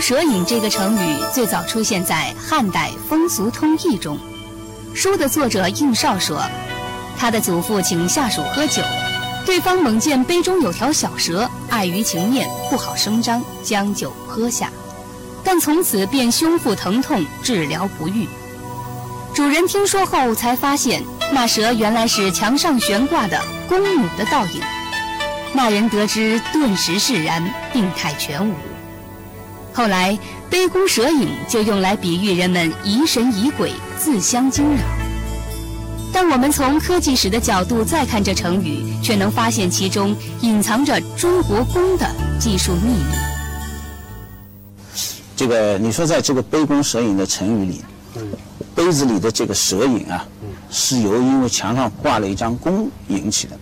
蛇影这个成语最早出现在汉代《风俗通义》中。书的作者应少说，他的祖父请下属喝酒，对方猛见杯中有条小蛇，碍于情面不好声张，将酒喝下，但从此便胸腹疼痛，治疗不愈。主人听说后才发现，那蛇原来是墙上悬挂的宫女的倒影。那人得知，顿时释然，病态全无。后来，杯弓蛇影就用来比喻人们疑神疑鬼、自相惊扰。但我们从科技史的角度再看这成语，却能发现其中隐藏着中国弓的技术秘密。这个，你说在这个杯弓蛇影的成语里，杯子里的这个蛇影啊，是由因为墙上挂了一张弓引起的。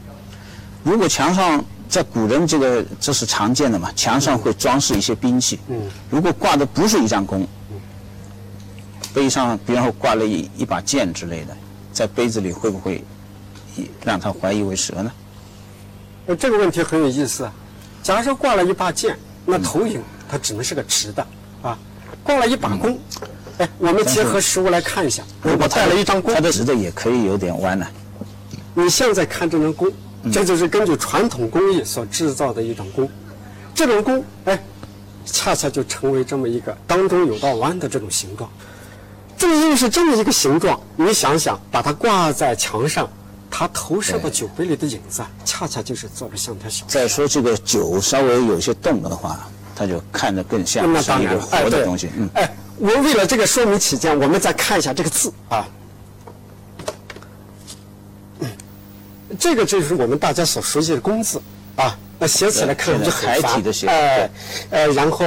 如果墙上在古人这个这是常见的嘛，墙上会装饰一些兵器。嗯，如果挂的不是一张弓，杯上比方说挂了一一把剑之类的，在杯子里会不会让他怀疑为蛇呢？呃，这个问题很有意思。假如说挂了一把剑，那投影它只能是个直的啊。挂了一把弓，哎，我们结合实物来看一下。如果带了一张弓，它的直的也可以有点弯呢。你现在看这张弓。这就是根据传统工艺所制造的一种弓，这种弓，哎，恰恰就成为这么一个当中有道弯的这种形状。正因为是这么一个形状，你想想，把它挂在墙上，它投射到酒杯里的影子，恰恰就是做的像条小。再说这个酒稍微有些动了的话，它就看着更像是一个活的东西。嗯，哎，我为了这个说明起见，我们再看一下这个字啊。这个就是我们大家所熟悉的“工”字啊，那写起来看上去很繁，哎，呃，然后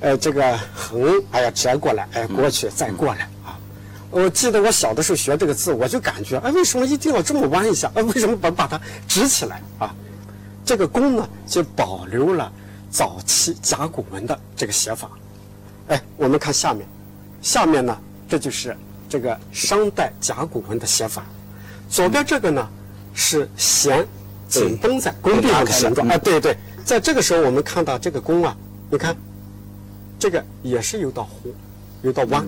呃，这个横哎呀折过来，哎过去再过来啊。我记得我小的时候学这个字，我就感觉哎，为什么一定要这么弯一下？哎，为什么不把它直起来啊？这个“弓”呢，就保留了早期甲骨文的这个写法。哎，我们看下面，下面呢，这就是这个商代甲骨文的写法。左边这个呢。是弦紧绷在弓臂上的形状啊，对对，在这个时候我们看到这个弓啊，你看，这个也是有道弧，有道弯。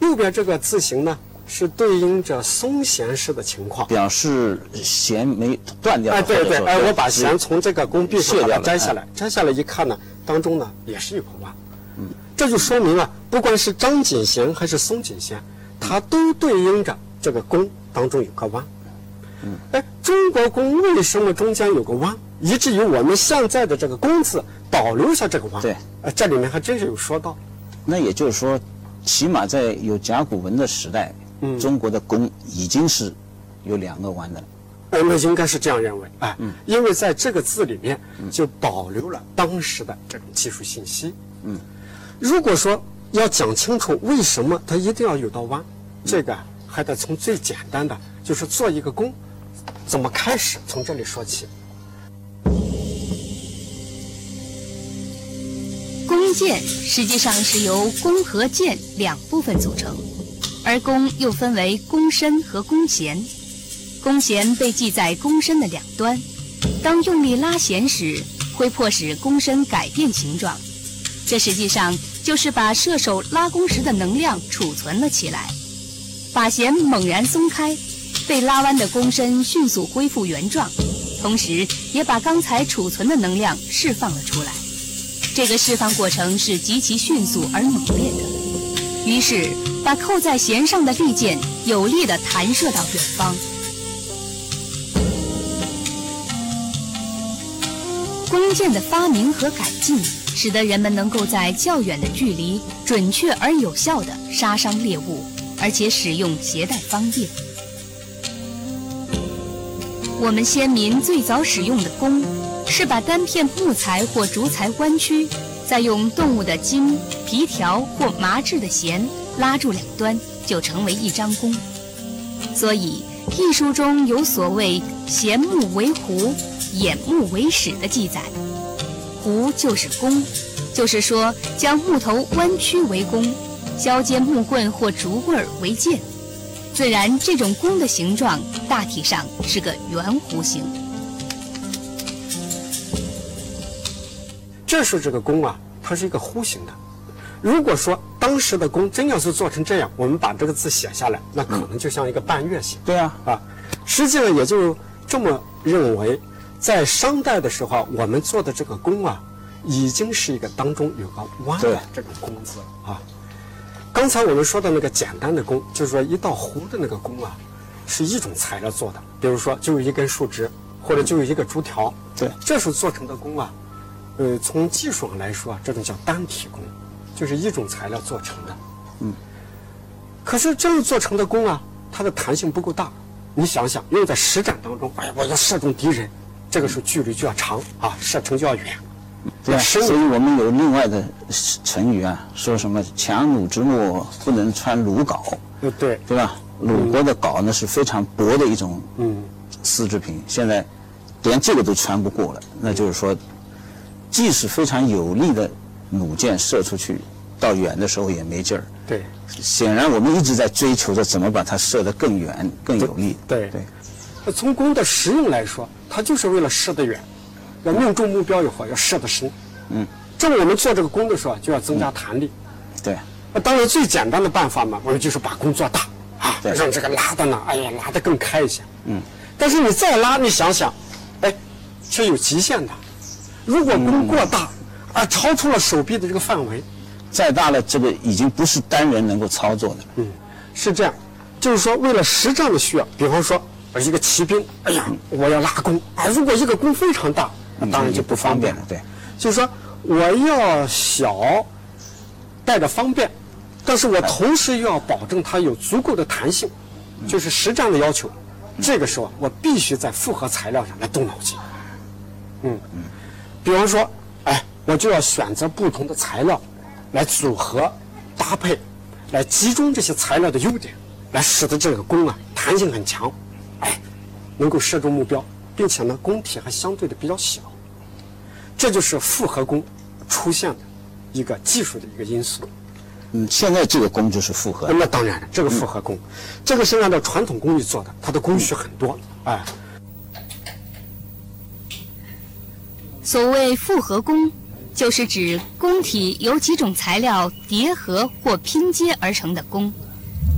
右边这个字形呢，是对应着松弦式的情况，表示弦没断掉。哎，对对，哎，我把弦从这个弓臂上把它摘下来，摘下来一看呢，当中呢也是有个弯。嗯，这就说明了，不管是张紧弦还是松紧弦，它都对应着这个弓当中有个弯。哎，中国弓为什么中间有个弯，以至于我们现在的这个“弓”字保留下这个弯？对，哎，这里面还真是有说到。那也就是说，起码在有甲骨文的时代，嗯，中国的弓已经是有两个弯的了。我们应该是这样认为。哎，嗯，因为在这个字里面就保留了当时的这种技术信息。嗯，如果说要讲清楚为什么它一定要有道弯，这个还得从最简单的，就是做一个弓。怎么开始？从这里说起。弓箭实际上是由弓和箭两部分组成，而弓又分为弓身和弓弦。弓弦被系在弓身的两端，当用力拉弦时，会迫使弓身改变形状。这实际上就是把射手拉弓时的能量储存了起来。把弦猛然松开。被拉弯的弓身迅速恢复原状，同时也把刚才储存的能量释放了出来。这个释放过程是极其迅速而猛烈的，于是把扣在弦上的利箭有力地弹射到远方。弓箭的发明和改进，使得人们能够在较远的距离准确而有效地杀伤猎物，而且使用携带方便。我们先民最早使用的弓，是把单片木材或竹材弯曲，再用动物的筋、皮条或麻质的弦拉住两端，就成为一张弓。所以，艺术中有所谓“弦木为弧，眼木为矢”的记载。弧就是弓，就是说将木头弯曲为弓，削尖木棍或竹棍为剑。自然，这种弓的形状大体上是个圆弧形。这时候，这个弓啊，它是一个弧形的。如果说当时的弓真要是做成这样，我们把这个字写下来，那可能就像一个半月形。对啊，啊，实际上也就这么认为，在商代的时候，我们做的这个弓啊，已经是一个当中有个弯的这种弓字啊。刚才我们说的那个简单的弓，就是说一道弧的那个弓啊，是一种材料做的，比如说就一根树枝，或者就一个竹条，对，这时候做成的弓啊，呃，从技术上来说啊，这种叫单体弓。就是一种材料做成的，嗯。可是这样做成的弓啊，它的弹性不够大。你想想，用在实战当中，哎呀，我要射中敌人，这个时候距离就要长啊，射程就要远。对，所以我们有另外的成语啊，说什么“强弩之末不能穿鲁镐”。呃，对，对吧？鲁国的镐呢是非常薄的一种嗯丝织品，现在连这个都穿不过了。那就是说，即使非常有力的。弩箭射出去，到远的时候也没劲儿。对，显然我们一直在追求着怎么把它射得更远、更有力。对对。从弓的实用来说，它就是为了射得远，要命中目标以后要射得深。嗯。这我们做这个弓的时候就要增加弹力。对。那当然最简单的办法嘛，我们就是把弓做大啊，让这个拉的呢，哎呀，拉得更开一些。嗯。但是你再拉，你想想，哎，是有极限的。如果弓过大。啊，超出了手臂的这个范围，再大了，这个已经不是单人能够操作的。嗯，是这样，就是说，为了实战的需要，比方说，一个骑兵，哎呀，我要拉弓啊，如果一个弓非常大，那当然就不方便了。对，就是说，我要小，带着方便，但是我同时又要保证它有足够的弹性，就是实战的要求。这个时候，我必须在复合材料上来动脑筋。嗯嗯，比方说。哎我就要选择不同的材料，来组合搭配，来集中这些材料的优点，来使得这个弓啊弹性很强，哎，能够射中目标，并且呢宫体还相对的比较小，这就是复合弓出现的一个技术的一个因素。嗯，现在这个弓就是复合。那当然了，这个复合弓，这个是按照传统工艺做的，它的工序很多，哎。所谓复合弓。就是指弓体由几种材料叠合或拼接而成的弓，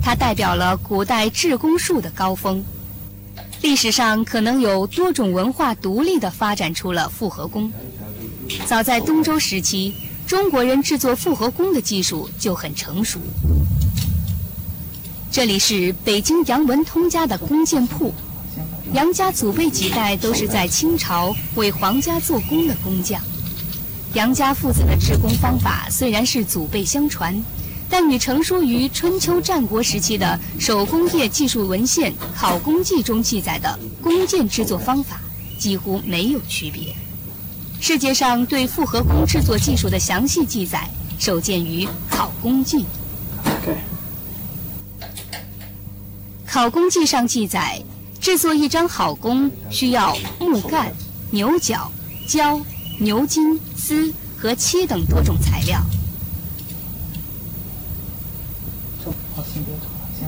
它代表了古代制弓术的高峰。历史上可能有多种文化独立地发展出了复合弓。早在东周时期，中国人制作复合弓的技术就很成熟。这里是北京杨文通家的弓箭铺，杨家祖辈几代都是在清朝为皇家做工的工匠。杨家父子的制弓方法虽然是祖辈相传，但与成书于春秋战国时期的手工业技术文献《考工记》中记载的弓箭制作方法几乎没有区别。世界上对复合弓制作技术的详细记载，首见于《考工记》。《考工记》上记载，制作一张好弓需要木杆、牛角、胶。牛筋、丝和漆等多种材料。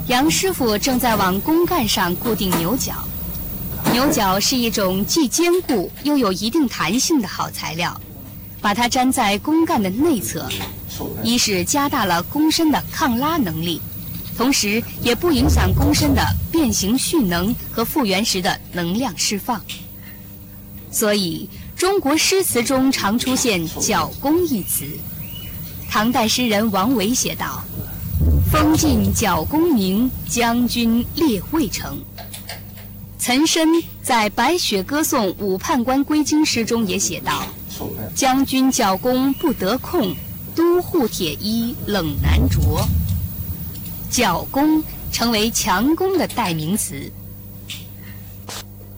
杨师傅正在往弓杆上固定牛角。牛角是一种既坚固又有一定弹性的好材料，把它粘在弓杆的内侧，一是加大了弓身的抗拉能力，同时也不影响弓身的变形蓄能和复原时的能量释放。所以。中国诗词中常出现“角弓”一词。唐代诗人王维写道：“风尽角功名，将军列渭城。”岑参在《白雪歌送武判官归京》诗中也写道：“将军角弓不得控，都护铁衣冷难着。”角弓成为强弓的代名词。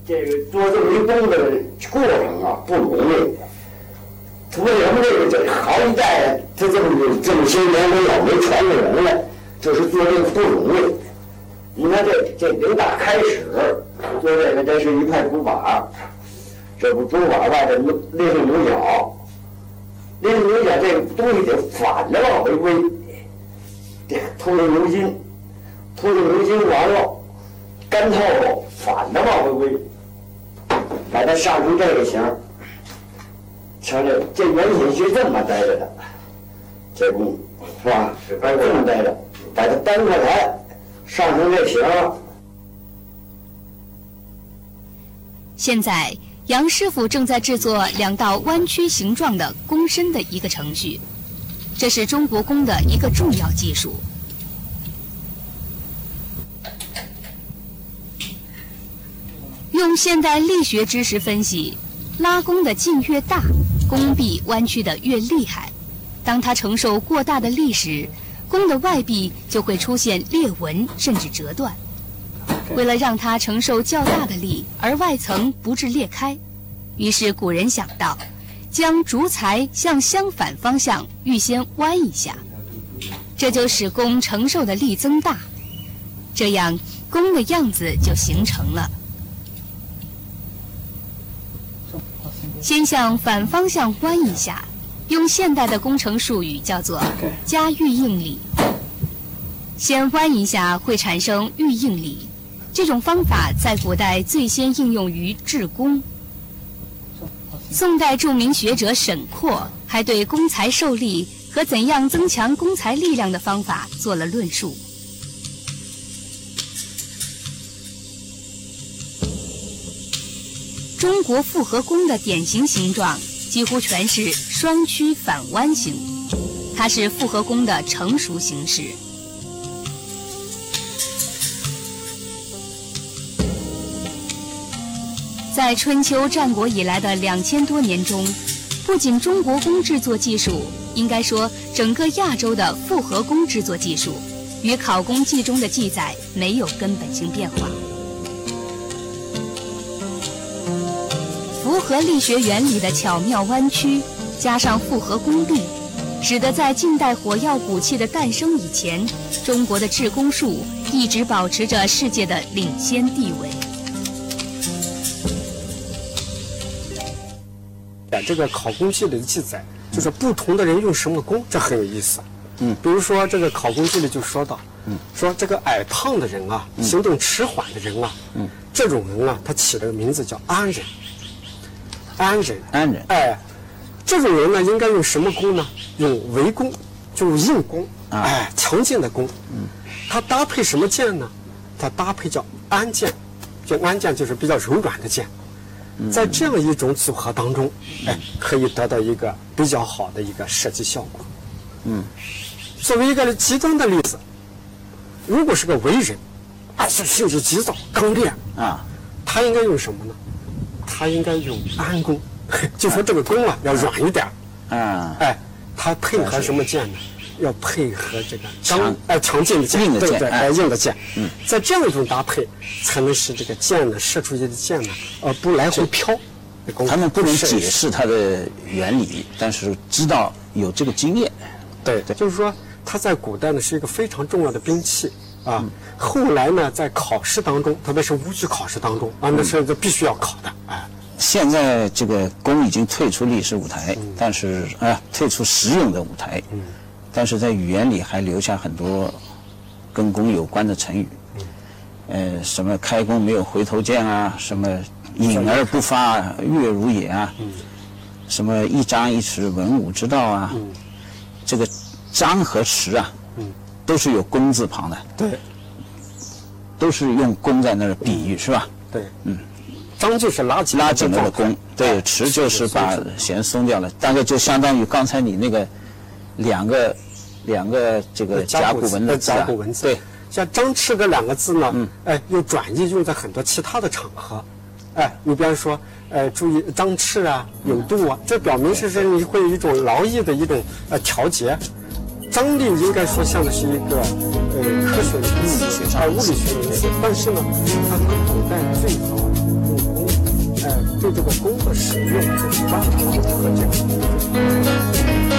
这个做这么一弓的过程啊，不容易。为什么这个这好几代他这么这么些年都老没传给人了，就是做这个不容易。你看这这领打开始做这个，这是一块竹板，这不竹板外头拎着牛角，拎着牛角这个东西得反着往回归，得涂上牛筋，涂上牛筋完了，干透了，反着往回归。把它上成这个形，瞧这这原先是这么待着的，这弓是吧？是这么待着，把它搬过来，上成这形了。现在，杨师傅正在制作两道弯曲形状的弓身的一个程序，这是中国弓的一个重要技术。用现代力学知识分析，拉弓的劲越大，弓臂弯曲的越厉害。当它承受过大的力时，弓的外壁就会出现裂纹甚至折断。为了让它承受较大的力，而外层不致裂开，于是古人想到，将竹材向相反方向预先弯一下，这就使弓承受的力增大，这样弓的样子就形成了。先向反方向弯一下，用现代的工程术语叫做加预应力。先弯一下会产生预应力。这种方法在古代最先应用于制弓。宋代著名学者沈括还对弓材受力和怎样增强弓材力量的方法做了论述。中国复合弓的典型形状几乎全是双曲反弯形，它是复合弓的成熟形式。在春秋战国以来的两千多年中，不仅中国弓制作技术，应该说整个亚洲的复合弓制作技术，与《考工记》中的记载没有根本性变化。符合力学原理的巧妙弯曲，加上复合弓臂，使得在近代火药武器的诞生以前，中国的制弓术一直保持着世界的领先地位。在这个考工记里的记载，就是不同的人用什么弓，这很有意思。嗯，比如说这个考工记里就说到，嗯，说这个矮胖的人啊，行动迟缓的人啊，嗯，这种人啊，他起了个名字叫安人。安人，安人，哎，这种人呢，应该用什么弓呢？用围弓，就是硬弓，哎，强劲的弓。嗯，它搭配什么箭呢？他搭配叫安箭，就安箭就是比较柔软的箭。在这样一种组合当中，哎，可以得到一个比较好的一个射击效果。嗯，作为一个极端的例子，如果是个文人，啊，是性子急躁、刚烈啊，他应该用什么呢？他应该用安弓，就说这个弓啊要软一点。啊，哎，它配合什么箭呢？要配合这个强哎强劲的箭，硬的箭，哎硬的箭。嗯，在这样一种搭配，才能使这个箭呢射出去的箭呢，呃不来回飘。他们不能解释它的原理，但是知道有这个经验。对对，就是说它在古代呢是一个非常重要的兵器啊。后来呢在考试当中，特别是武举考试当中啊，那是这必须要考的啊。现在这个弓已经退出历史舞台，但是啊退出实用的舞台。嗯。但是在语言里还留下很多跟弓有关的成语，呃，什么开弓没有回头箭啊，什么隐而不发月如也啊，什么一张一弛文武之道啊，这个张和弛啊，都是有弓字旁的，对，都是用弓在那儿比喻是吧？对，嗯，张就是拉紧拉紧了的弓，对，弛就是把弦松掉了，大概就相当于刚才你那个。两个，两个这个甲骨文的甲骨文字，对，像张弛这两个字呢，嗯，哎，又转译用在很多其他的场合，哎，你比方说，呃，注意张弛啊，有度啊，这表明是说你会有一种劳逸的一种呃调节。张力应该说像的是一个呃科学的物理学啊物理学名词，但是呢，它和古代最早对这个弓的使用是完全不合这个。Thank you.